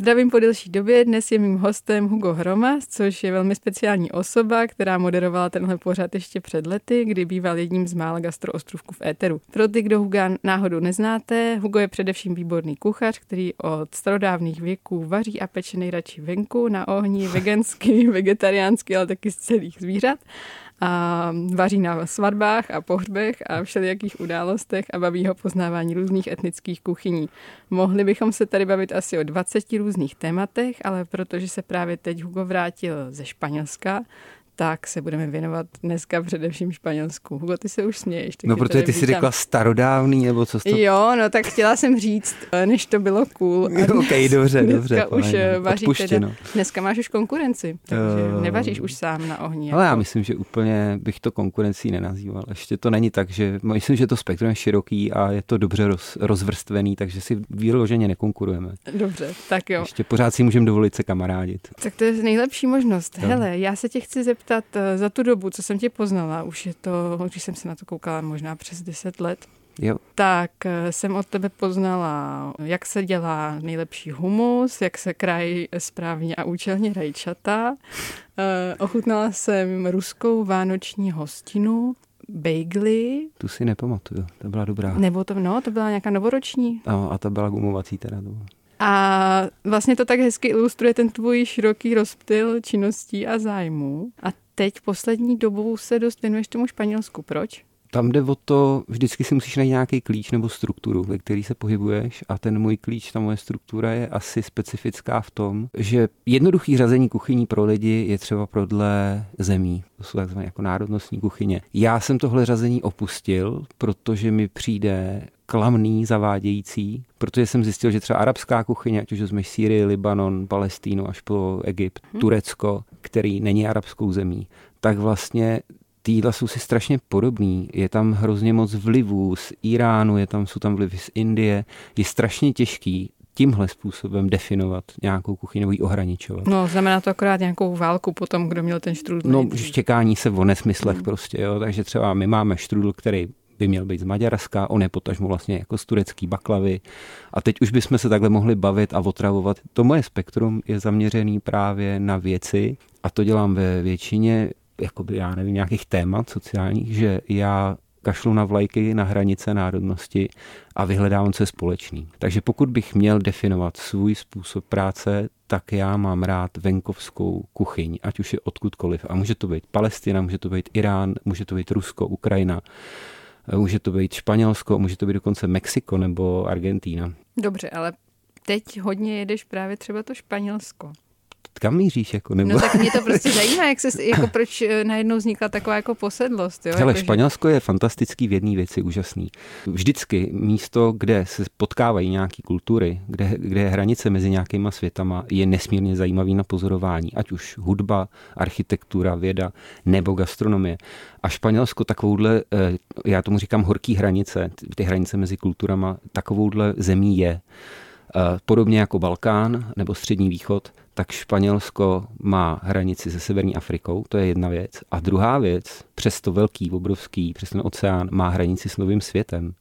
Zdravím po delší době, dnes je mým hostem Hugo Hromas, což je velmi speciální osoba, která moderovala tenhle pořad ještě před lety, kdy býval jedním z mála gastroostrovků v éteru. Pro ty, kdo Huga náhodou neznáte, Hugo je především výborný kuchař, který od starodávných věků vaří a peče nejradši venku na ohni vegansky, vegetariánsky, ale taky z celých zvířat a vaří na svatbách a pohřbech a všelijakých událostech a baví ho poznávání různých etnických kuchyní. Mohli bychom se tady bavit asi o 20 různých tématech, ale protože se právě teď Hugo vrátil ze Španělska, tak se budeme věnovat dneska především Španělsku. Hugo, ty se už směješ. No, protože ty jsi řekla starodávný, nebo co to... Jo, no tak chtěla jsem říct, než to bylo cool. A ok, dobře, dneska dobře. už eh, vaří teda, Dneska máš už konkurenci, takže uh, nevaříš už sám na ohni. Ale jako. já myslím, že úplně bych to konkurencí nenazýval. Ještě to není tak, že myslím, že to spektrum je široký a je to dobře roz, rozvrstvený, takže si výloženě nekonkurujeme. Dobře, tak jo. Ještě pořád si můžeme dovolit se kamarádit. Tak to je nejlepší možnost. Jo. Hele, já se tě chci zeptat, zeptat, eh, za tu dobu, co jsem tě poznala, už je to, když jsem se na to koukala možná přes 10 let, Jo. Tak eh, jsem od tebe poznala, jak se dělá nejlepší humus, jak se krají správně a účelně rajčata. Eh, ochutnala jsem ruskou vánoční hostinu, bagely. Tu si nepamatuju, to byla dobrá. Nebo to, no, to byla nějaká novoroční. No, a ta byla gumovací teda. To byla. A vlastně to tak hezky ilustruje ten tvůj široký rozptyl činností a zájmů. A teď poslední dobou se dost věnuješ tomu Španělsku. Proč? Tam jde o to, vždycky si musíš najít nějaký klíč nebo strukturu, ve který se pohybuješ a ten můj klíč, ta moje struktura je asi specifická v tom, že jednoduchý řazení kuchyní pro lidi je třeba podle zemí. To jsou takzvané jako národnostní kuchyně. Já jsem tohle řazení opustil, protože mi přijde klamný, zavádějící, protože jsem zjistil, že třeba arabská kuchyně, ať už vezmeš Sýrii, Libanon, Palestínu až po Egypt, hmm. Turecko, který není arabskou zemí, tak vlastně ty jídla jsou si strašně podobný. Je tam hrozně moc vlivů z Iránu, je tam, jsou tam vlivy z Indie. Je strašně těžký tímhle způsobem definovat nějakou kuchyni nebo ji ohraničovat. No, znamená to akorát nějakou válku potom, kdo měl ten štrudl. No, štěkání se o nesmyslech hmm. prostě, jo. Takže třeba my máme štrudl, který by měl být z Maďarska, on je potažmo vlastně jako z turecký baklavy. A teď už bychom se takhle mohli bavit a otravovat. To moje spektrum je zaměřený právě na věci a to dělám ve většině jakoby, já nevím, nějakých témat sociálních, že já kašlu na vlajky na hranice národnosti a vyhledávám, co je společný. Takže pokud bych měl definovat svůj způsob práce, tak já mám rád venkovskou kuchyň, ať už je odkudkoliv. A může to být Palestina, může to být Irán, může to být Rusko, Ukrajina, může to být Španělsko, může to být dokonce Mexiko nebo Argentína. Dobře, ale teď hodně jedeš právě třeba to Španělsko kam míříš? Jako, nebo... No tak mě to prostě zajímá, jak se, jako proč eh, najednou vznikla taková jako posedlost. Jo? Hele, jako, Španělsko že... je fantastický v jedné věci, úžasný. Vždycky místo, kde se potkávají nějaké kultury, kde, kde je hranice mezi nějakýma světama, je nesmírně zajímavý na pozorování. Ať už hudba, architektura, věda nebo gastronomie. A Španělsko takovouhle, eh, já tomu říkám horký hranice, ty hranice mezi kulturama, takovouhle zemí je. Eh, podobně jako Balkán nebo Střední východ, tak Španělsko má hranici se Severní Afrikou, to je jedna věc. A druhá věc, přesto velký, obrovský, přes ten oceán, má hranici s Novým světem.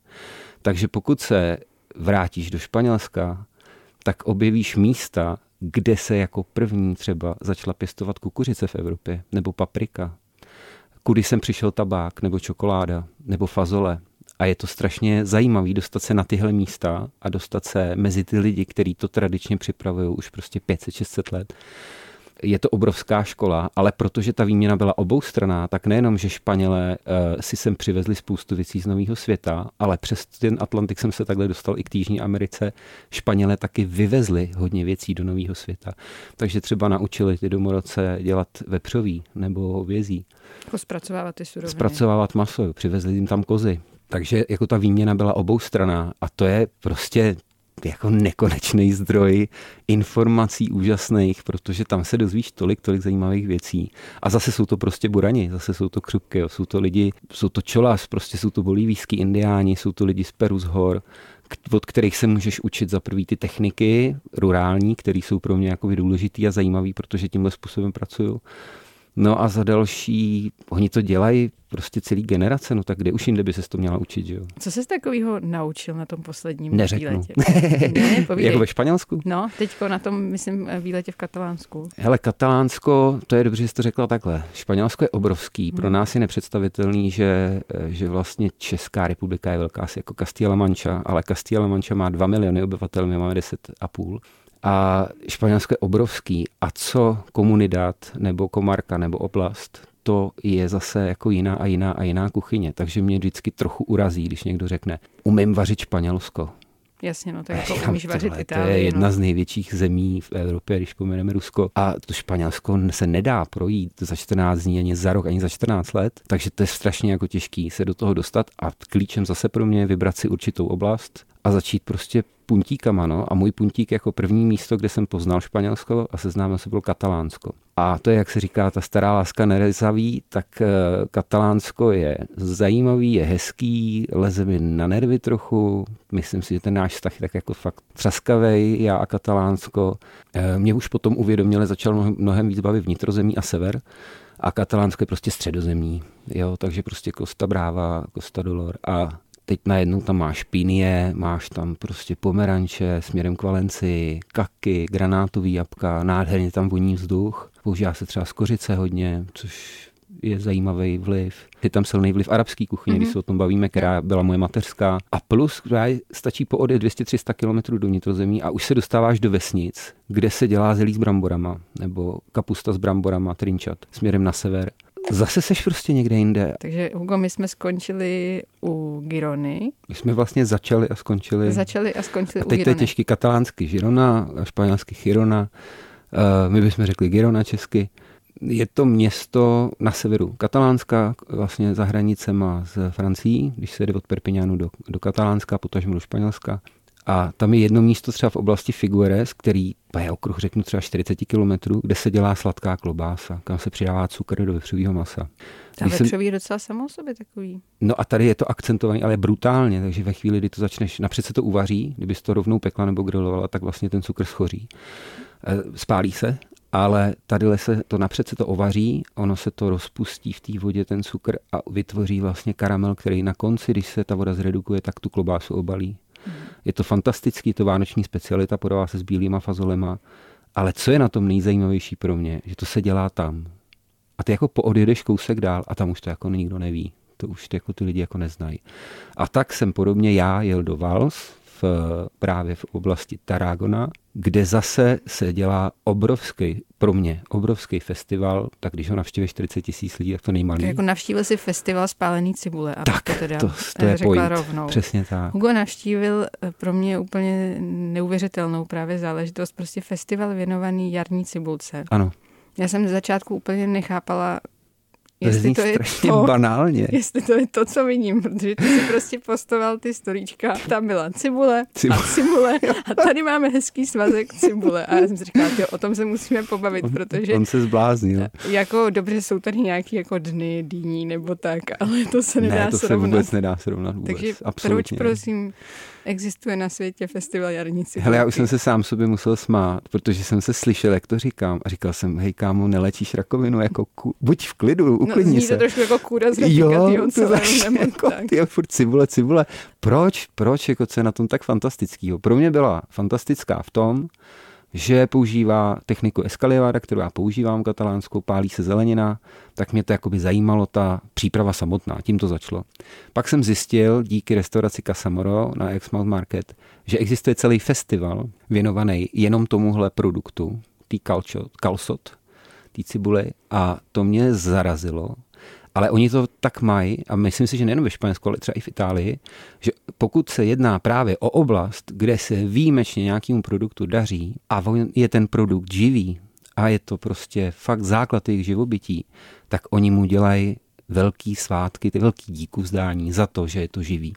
Takže pokud se vrátíš do Španělska, tak objevíš místa, kde se jako první třeba začala pěstovat kukuřice v Evropě, nebo paprika, kudy sem přišel tabák, nebo čokoláda, nebo fazole, a je to strašně zajímavý dostat se na tyhle místa a dostat se mezi ty lidi, kteří to tradičně připravují už prostě 500-600 let. Je to obrovská škola, ale protože ta výměna byla oboustraná, tak nejenom, že Španělé uh, si sem přivezli spoustu věcí z nového světa, ale přes ten Atlantik jsem se takhle dostal i k Jižní Americe. Španělé taky vyvezli hodně věcí do nového světa. Takže třeba naučili ty domorodce dělat vepřový nebo hovězí. Jako zpracovávat ty suroviny. Zpracovávat maso, přivezli jim tam kozy. Takže jako ta výměna byla oboustraná a to je prostě jako nekonečný zdroj informací úžasných, protože tam se dozvíš tolik, tolik zajímavých věcí. A zase jsou to prostě burani, zase jsou to křupky, jo. jsou to lidi, jsou to čolas, prostě jsou to bolívijský indiáni, jsou to lidi z Peru z hor, od kterých se můžeš učit za prvý ty techniky rurální, které jsou pro mě jako důležitý a zajímavý, protože tímhle způsobem pracuju. No a za další, oni to dělají prostě celý generace, no tak kde už jinde by se to měla učit, že jo? Co jsi takového naučil na tom posledním Neřeknu. výletě? ne, jako ve Španělsku? No, teďko na tom, myslím, výletě v Katalánsku. Hele, Katalánsko, to je dobře, že jsi to řekla takhle. Španělsko je obrovský, pro Hmm. nás je nepředstavitelný, že, že vlastně Česká republika je velká asi jako Castilla-La Mancha, ale Castilla-La Mancha má 2 miliony obyvatel, my máme 10 a Španělsko je obrovský. A co komunidát nebo komarka nebo oblast, to je zase jako jiná a jiná a jiná kuchyně. Takže mě vždycky trochu urazí, když někdo řekne, umím vařit Španělsko. Jasně, no, tak Já jako říkám, umíš vařit tohle, Itálii. To je jedna no. z největších zemí v Evropě, když pomeneme Rusko. A to Španělsko se nedá projít za 14 dní, ani za rok, ani za 14 let. Takže to je strašně jako těžký se do toho dostat. A klíčem zase pro mě je vybrat si určitou oblast a začít prostě puntíkama. No? A můj puntík jako první místo, kde jsem poznal Španělsko a seznámil se, bylo Katalánsko. A to je, jak se říká, ta stará láska nerezaví, tak eh, Katalánsko je zajímavý, je hezký, leze mi na nervy trochu. Myslím si, že ten náš vztah je tak jako fakt třaskavej, já a Katalánsko. Eh, Mě už potom uvědoměle začal mnohem, víc bavit vnitrozemí a sever. A Katalánsko je prostě středozemí, jo, takže prostě Costa Brava, Costa Dolor a teď najednou tam máš pínie, máš tam prostě pomeranče směrem k Valencii, kaky, granátový jabka, nádherně tam voní vzduch. Používá se třeba z kořice hodně, což je zajímavý vliv. Je tam silný vliv arabský kuchyně, mm-hmm. když se o tom bavíme, která byla moje mateřská. A plus, která je- stačí po odjet 200-300 km do vnitrozemí a už se dostáváš do vesnic, kde se dělá zelí s bramborama, nebo kapusta s bramborama, trinčat, směrem na sever. Zase seš prostě někde jinde. Takže Hugo, my jsme skončili u Girony. My jsme vlastně začali a skončili. Začali a skončili a u teď to je Girony. těžký katalánsky Girona a španělsky Girona. Uh, my bychom řekli Girona česky. Je to město na severu Katalánska, vlastně za hranicema s Francií, když se jde od Perpignanu do, do Katalánska, potažmo do Španělska. A tam je jedno místo třeba v oblasti Figueres, který je okruh, řeknu třeba 40 kilometrů, kde se dělá sladká klobása, kam se přidává cukr do vepřového masa. Jsem- vepřový je docela samo o sobě takový. No a tady je to akcentovaný, ale brutálně, takže ve chvíli, kdy to začneš, napřed se to uvaří, kdyby to rovnou pekla nebo grilovala, tak vlastně ten cukr schoří. E, Spálí se, ale tady se to napřed se to ovaří, ono se to rozpustí v té vodě, ten cukr a vytvoří vlastně karamel, který na konci, když se ta voda zredukuje, tak tu klobásu obalí. Je to fantastický, to vánoční specialita, podává se s bílýma fazolema, ale co je na tom nejzajímavější pro mě, že to se dělá tam. A ty jako poodjedeš kousek dál a tam už to jako nikdo neví. To už ty, jako ty lidi jako neznají. A tak jsem podobně já jel do Vals, v, právě v oblasti Tarragona, kde zase se dělá obrovský, pro mě obrovský festival, tak když ho navštíví 40 tisíc lidí, tak to nejmalý. Jako navštívil si festival spálený cibule. abych tak, to, teda to, to je řekla point. rovnou. Přesně tak. Hugo navštívil eh, pro mě úplně neuvěřitelnou právě záležitost, prostě festival věnovaný jarní cibulce. Ano, Já jsem z začátku úplně nechápala, jestli zní to je to, banálně. jestli to je to, co vidím, protože ty si prostě postoval ty storíčka, tam byla cibule Cibule. a cibule a tady máme hezký svazek cibule a já jsem si říkala, tyjo, o tom se musíme pobavit, protože On se zbláznil. jako dobře jsou tady nějaký jako dny, dýní nebo tak, ale to se nedá ne, to se srovnat. vůbec nedá srovnat. Vůbec. Takže Absolutně. proč, prosím, existuje na světě festival jarní cibulky? Hele, já už jsem se sám sobě musel smát, protože jsem se slyšel, jak to říkám. A říkal jsem, hej kámo, nelečíš rakovinu, jako ku... buď v klidu, no, uklidni zní se. to trošku jako kůra z Jo, to začne jako, tak. ty furt cibule, cibule. Proč, proč, jako co je na tom tak fantastického? Pro mě byla fantastická v tom, že používá techniku Escalivada, kterou já používám katalánskou, pálí se zelenina, tak mě to jakoby zajímalo ta příprava samotná, tím to začalo. Pak jsem zjistil díky restauraci Casamoro na Exmouth Market, že existuje celý festival věnovaný jenom tomuhle produktu, tý kalčot, kalsot, té cibule a to mě zarazilo. Ale oni to tak mají, a myslím si, že nejen ve Španělsku, ale třeba i v Itálii, že pokud se jedná právě o oblast, kde se výjimečně nějakému produktu daří a je ten produkt živý a je to prostě fakt základ jejich živobytí, tak oni mu dělají velký svátky, ty velký díku vzdání za to, že je to živý.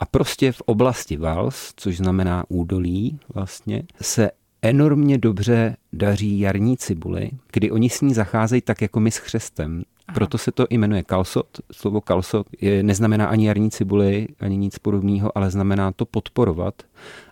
A prostě v oblasti Vals, což znamená údolí vlastně, se enormně dobře daří jarní cibuli, kdy oni s ní zacházejí tak jako my s chřestem. Aha. Proto se to jmenuje kalsot. Slovo kalsot je, neznamená ani jarní cibuli, ani nic podobného, ale znamená to podporovat.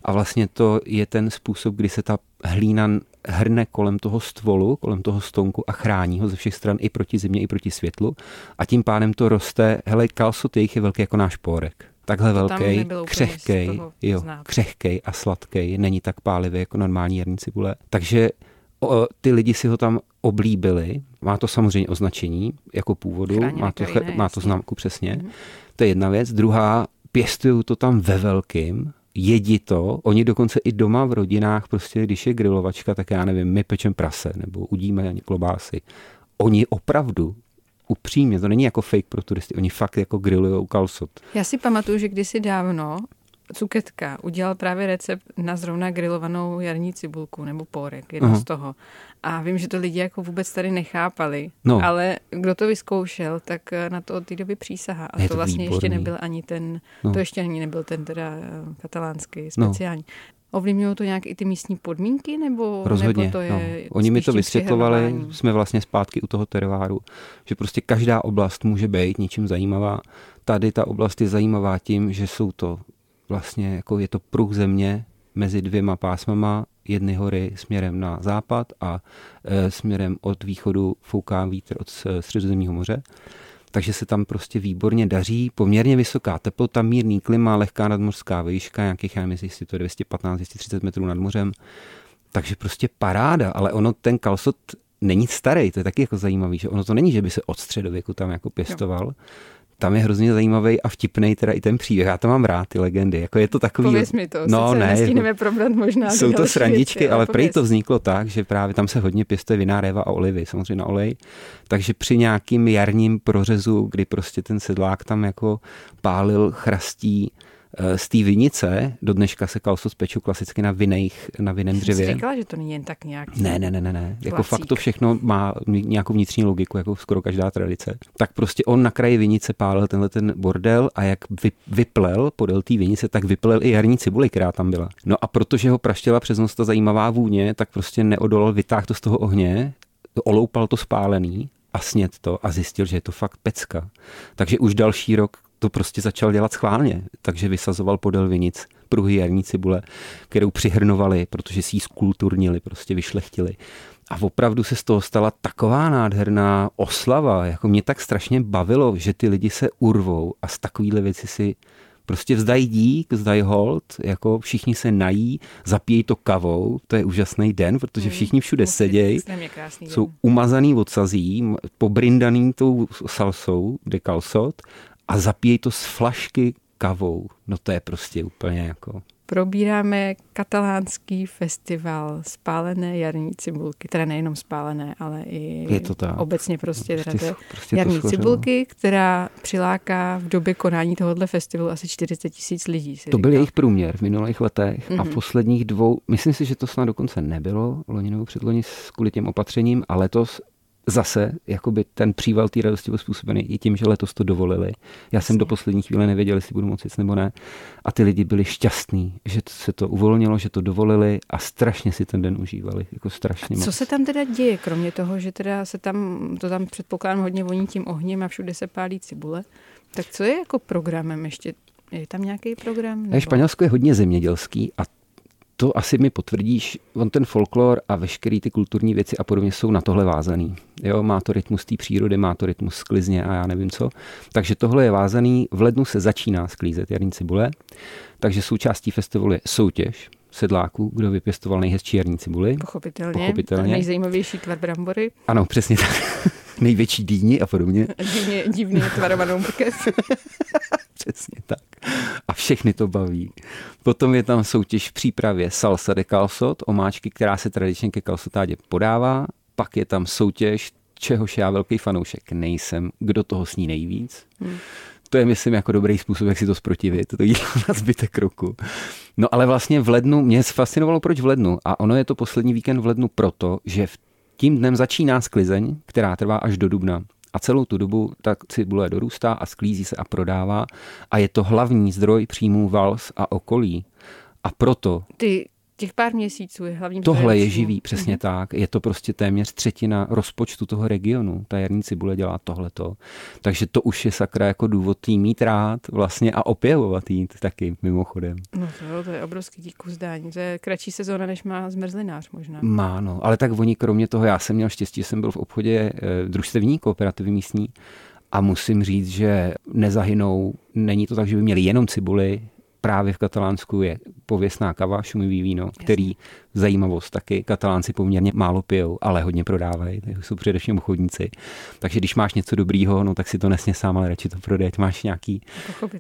A vlastně to je ten způsob, kdy se ta hlína hrne kolem toho stvolu, kolem toho stonku a chrání ho ze všech stran i proti zimě, i proti světlu. A tím pádem to roste, hele, kalsot jejich je velký jako náš pórek. Takhle velký, křehkej, jo, křehkej a sladký, není tak pálivý jako normální jarní cibule. Takže o, ty lidi si ho tam oblíbili, má to samozřejmě označení jako původu, má to, krajiné, má to známku přesně. Mm. To je jedna věc. Druhá, pěstují to tam ve velkým, jedí to, oni dokonce i doma v rodinách, prostě když je grilovačka, tak já nevím, my pečem prase nebo udíme klobásy. Oni opravdu upřímně, to není jako fake pro turisty, oni fakt jako grillují kalsot. Já si pamatuju, že kdysi dávno Cuketka udělal právě recept na zrovna grilovanou jarní cibulku nebo pórek, jedno uh-huh. z toho. A vím, že to lidi jako vůbec tady nechápali, no. ale kdo to vyzkoušel, tak na to od té doby přísaha. A je to, to vlastně výborný. ještě nebyl ani ten, no. to ještě ani nebyl ten teda eh, katalánský speciální. No. Ovlivňují to nějak i ty místní podmínky, nebo, Rozhodně, nebo to je no. Oni mi to vysvětlovali, jsme vlastně zpátky u toho terváru, že prostě každá oblast může být něčím zajímavá. Tady ta oblast je zajímavá tím, že jsou to vlastně jako je to pruh země mezi dvěma pásmama, jedny hory směrem na západ a e, směrem od východu fouká vítr od středozemního moře. Takže se tam prostě výborně daří. Poměrně vysoká teplota, mírný klima, lehká nadmořská výška, nějakých, já nevím, jestli to je 215-230 metrů nad mořem. Takže prostě paráda, ale ono ten kalsot není starý, to je taky jako zajímavý, že ono to není, že by se od středověku tam jako pěstoval. Jo tam je hrozně zajímavý a vtipný teda i ten příběh. Já to mám rád, ty legendy. Jako je to takový... Pověz mi to, no, ne, jako, probrat možná Jsou to srandičky, věci, ale prej to vzniklo tak, že právě tam se hodně pěstuje viná, réva a olivy, samozřejmě na olej. Takže při nějakým jarním prořezu, kdy prostě ten sedlák tam jako pálil chrastí z té vinice do dneška se kalsos pečou klasicky na vinejch, na vinem dřevě. Jsi říkala, že to není jen tak nějak. Ne, ne, ne, ne, ne. Jako fakt to všechno má nějakou vnitřní logiku, jako skoro každá tradice. Tak prostě on na kraji vinice pálil tenhle ten bordel a jak vyplel podél té vinice, tak vyplel i jarní cibuli, která tam byla. No a protože ho praštěla přes noc ta zajímavá vůně, tak prostě neodolal, vytáhl to z toho ohně, oloupal to spálený a snět to a zjistil, že je to fakt pecka. Takže už další rok to prostě začal dělat schválně, takže vysazoval podél vinic pruhy jarní cibule, kterou přihrnovali, protože si ji skulturnili, prostě vyšlechtili. A opravdu se z toho stala taková nádherná oslava, jako mě tak strašně bavilo, že ty lidi se urvou a z takovýhle věci si prostě vzdají dík, vzdají hold, jako všichni se nají, zapíjí to kavou, to je úžasný den, protože hmm. všichni všude sedějí, jsou umazaný odsazí, pobrindaný tou salsou, dekalsot a zapíjí to z flašky kavou. No to je prostě úplně jako... Probíráme katalánský festival spálené jarní cibulky, teda nejenom spálené, ale i je to tak. obecně prostě, prostě, prostě jarní to cibulky, která přiláká v době konání tohohle festivalu asi 40 tisíc lidí. To byl jejich průměr v minulých letech mm-hmm. a v mhm. posledních dvou, myslím si, že to snad dokonce nebylo loni nebo předloni kvůli těm opatřením a letos zase jakoby ten příval té radosti byl způsobený i tím, že letos to dovolili. Já jsem do poslední chvíle nevěděl, jestli budu moci nebo ne. A ty lidi byli šťastní, že se to uvolnilo, že to dovolili a strašně si ten den užívali. Jako strašně a co moc. se tam teda děje, kromě toho, že teda se tam, to tam předpokládám hodně voní tím ohněm a všude se pálí cibule. Tak co je jako programem ještě? Je tam nějaký program? Nebo? Španělsko je hodně zemědělský a to asi mi potvrdíš, on ten folklor a veškeré ty kulturní věci a podobně jsou na tohle vázaný. Jo, má to rytmus té přírody, má to rytmus sklizně a já nevím co. Takže tohle je vázaný, v lednu se začíná sklízet jarní cibule, takže součástí festivalu je soutěž sedláků, kdo vypěstoval nejhezčí jarní cibuly. Pochopitelně, Pochopitelně. nejzajímavější tvar brambory. Ano, přesně tak. Největší dýni a podobně. Divně, divně tvarovanou. Přesně tak. A všechny to baví. Potom je tam soutěž v přípravě salsa de calzot, omáčky, která se tradičně ke calzotádě podává. Pak je tam soutěž, čehož já velký fanoušek nejsem, kdo toho sní nejvíc. Hmm. To je, myslím, jako dobrý způsob, jak si to zprotivit, to jídlo na zbytek roku. No ale vlastně v lednu, mě fascinovalo, proč v lednu. A ono je to poslední víkend v lednu proto, že v tím dnem začíná sklizeň, která trvá až do dubna a celou tu dobu ta cibule dorůstá a sklízí se a prodává a je to hlavní zdroj příjmů Vals a okolí. A proto... Ty Těch pár měsíců je hlavním Tohle je živý, přesně mm-hmm. tak. Je to prostě téměř třetina rozpočtu toho regionu. Ta jarní cibule dělá tohleto. Takže to už je sakra jako důvod jí mít rád vlastně a opěvovat jí taky mimochodem. No to, to je obrovský kus dání. To je kratší sezóna, než má zmrzlinář možná. Má, no. Ale tak oni kromě toho, já jsem měl štěstí, jsem byl v obchodě eh, družstevní, kooperativy místní a musím říct, že nezahynou. Není to tak, že by měli jenom cibuli, právě v Katalánsku je pověstná kava, šumivý víno, Jasně. který zajímavost taky katalánci poměrně málo pijou, ale hodně prodávají, jsou především obchodníci. Takže když máš něco dobrýho, no tak si to nesně sám, ale radši to prodej, máš nějaký,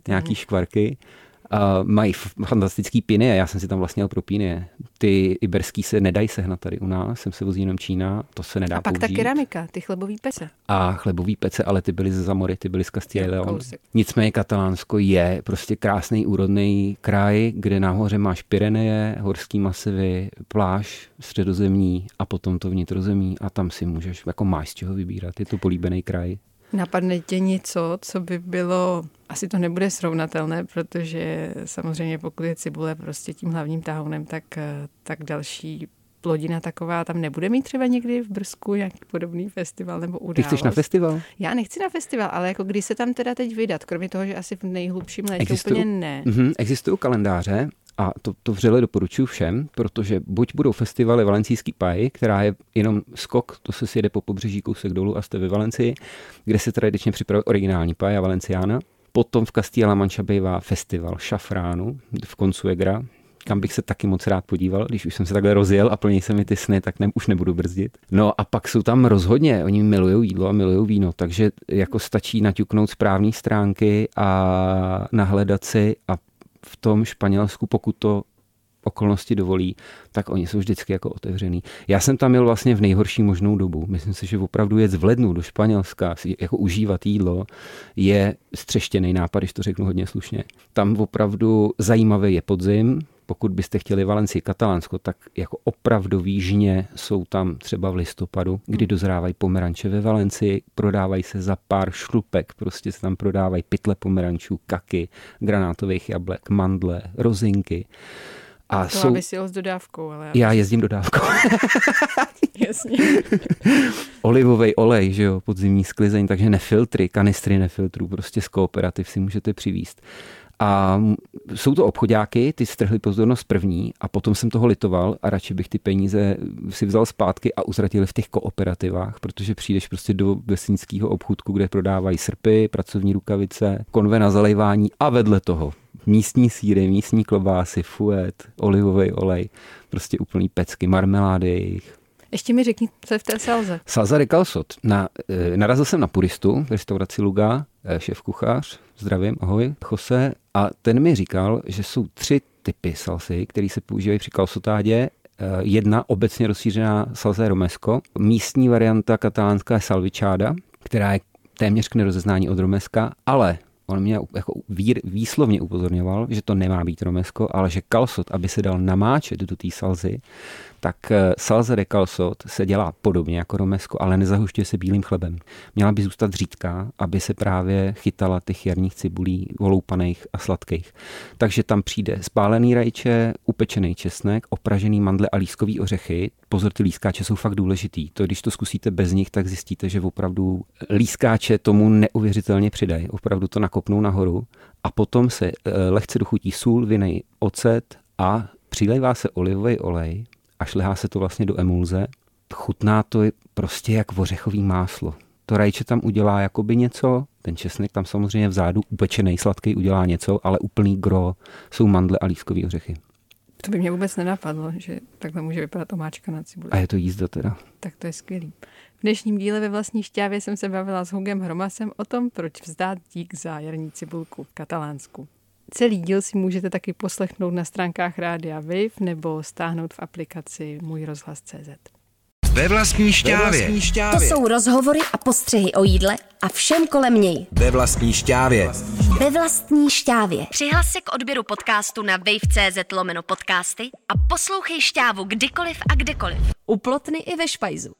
nějaký škvarky. Uh, mají fantastický piny a já jsem si tam vlastně pro piny. Ty iberský se nedají sehnat tady u nás, jsem se vozí jenom Čína, to se nedá A pak použít. ta keramika, ty chlebový pece. A chlebový pece, ale ty byly ze Zamory, ty byly z Castilla León. Nicméně Katalánsko je prostě krásný úrodný kraj, kde nahoře máš Pyreneje, horský masivy, pláž středozemní a potom to vnitrozemí a tam si můžeš, jako máš z čeho vybírat, je to políbený kraj. Napadne tě něco, co by bylo, asi to nebude srovnatelné, protože samozřejmě pokud je cibule prostě tím hlavním tahounem, tak, tak další plodina taková tam nebude mít třeba někdy v Brzku nějaký podobný festival nebo událost. Ty chceš na festival? Já nechci na festival, ale jako kdy se tam teda teď vydat, kromě toho, že asi v nejhlubším létě Existují, úplně ne. Mm-hmm, existují kalendáře a to, to vřele doporučuji všem, protože buď budou festivaly Valencijský paj, která je jenom skok, to se sjede po pobřeží kousek dolů a jste ve Valencii, kde se tradičně připravuje originální paj a Valenciana. Potom v Castilla Mancha bývá festival šafránu v Consuegra, kam bych se taky moc rád podíval, když už jsem se takhle rozjel a plní se mi ty sny, tak ne, už nebudu brzdit. No a pak jsou tam rozhodně, oni milují jídlo a milují víno, takže jako stačí naťuknout správné stránky a nahledat si a v tom Španělsku, pokud to okolnosti dovolí, tak oni jsou vždycky jako otevřený. Já jsem tam měl vlastně v nejhorší možnou dobu. Myslím si, že opravdu jet v lednu do Španělska, jako užívat jídlo, je střeštěný nápad, když to řeknu hodně slušně. Tam opravdu zajímavý je podzim, pokud byste chtěli Valencii Katalánsko, tak jako opravdu výžně jsou tam třeba v listopadu, kdy hmm. dozrávají pomeranče ve Valencii, prodávají se za pár šlupek, prostě se tam prodávají pytle pomerančů, kaky, granátových jablek, mandle, rozinky. A to, jsou... aby si jel s dodávkou, ale... Já jezdím dodávkou. Jasně. Olivový olej, že jo, podzimní sklizeň, takže nefiltry, kanistry nefiltrů, prostě z kooperativ si můžete přivíst. A jsou to obchodáky, ty strhli pozornost první a potom jsem toho litoval a radši bych ty peníze si vzal zpátky a uzratil v těch kooperativách, protože přijdeš prostě do vesnického obchůdku, kde prodávají srpy, pracovní rukavice, konve na zalejvání a vedle toho místní síry, místní klobásy, fuet, olivový olej, prostě úplný pecky, marmelády jejich. Ještě mi řekni, co je v té salze. Salza de calzot. Na, e, narazil jsem na puristu v restauraci Luga, e, šéf kuchař, zdravím, ahoj, Jose, a ten mi říkal, že jsou tři typy salsy, které se používají při kalsotádě. E, jedna obecně rozšířená salsa romesco, místní varianta katalánská je salvičáda, která je téměř k nerozeznání od romeska, ale on mě jako vír, výslovně upozorňoval, že to nemá být romesko, ale že kalsot, aby se dal namáčet do té salzy, tak eh, salze de calzot se dělá podobně jako romesko, ale nezahušťuje se bílým chlebem. Měla by zůstat řídká, aby se právě chytala těch jarních cibulí, oloupaných a sladkých. Takže tam přijde spálený rajče, upečený česnek, opražený mandle a lískový ořechy. Pozor, ty lískáče jsou fakt důležitý. To, když to zkusíte bez nich, tak zjistíte, že opravdu lískáče tomu neuvěřitelně přidají. Opravdu to nakopnou nahoru a potom se eh, lehce dochutí sůl, vinej, ocet a přilejvá se olivový olej, a šlehá se to vlastně do emulze. Chutná to prostě jak ořechový máslo. To rajče tam udělá jakoby něco, ten česnek tam samozřejmě vzadu upečený sladký udělá něco, ale úplný gro jsou mandle a lískový ořechy. To by mě vůbec nenapadlo, že takhle může vypadat omáčka na cibuli. A je to jízda teda. Tak to je skvělý. V dnešním díle ve vlastní šťávě jsem se bavila s Hugem Hromasem o tom, proč vzdát dík za jarní cibulku v Katalánsku. Celý díl si můžete taky poslechnout na stránkách Rádia Wave nebo stáhnout v aplikaci Můj rozhlas CZ. Ve vlastní šťávě. To jsou rozhovory a postřehy o jídle a všem kolem něj. Ve vlastní šťávě. Ve vlastní šťávě. Přihlas se k odběru podcastu na wave.cz lomeno podcasty a poslouchej šťávu kdykoliv a kdekoliv. U plotny i ve špajzu.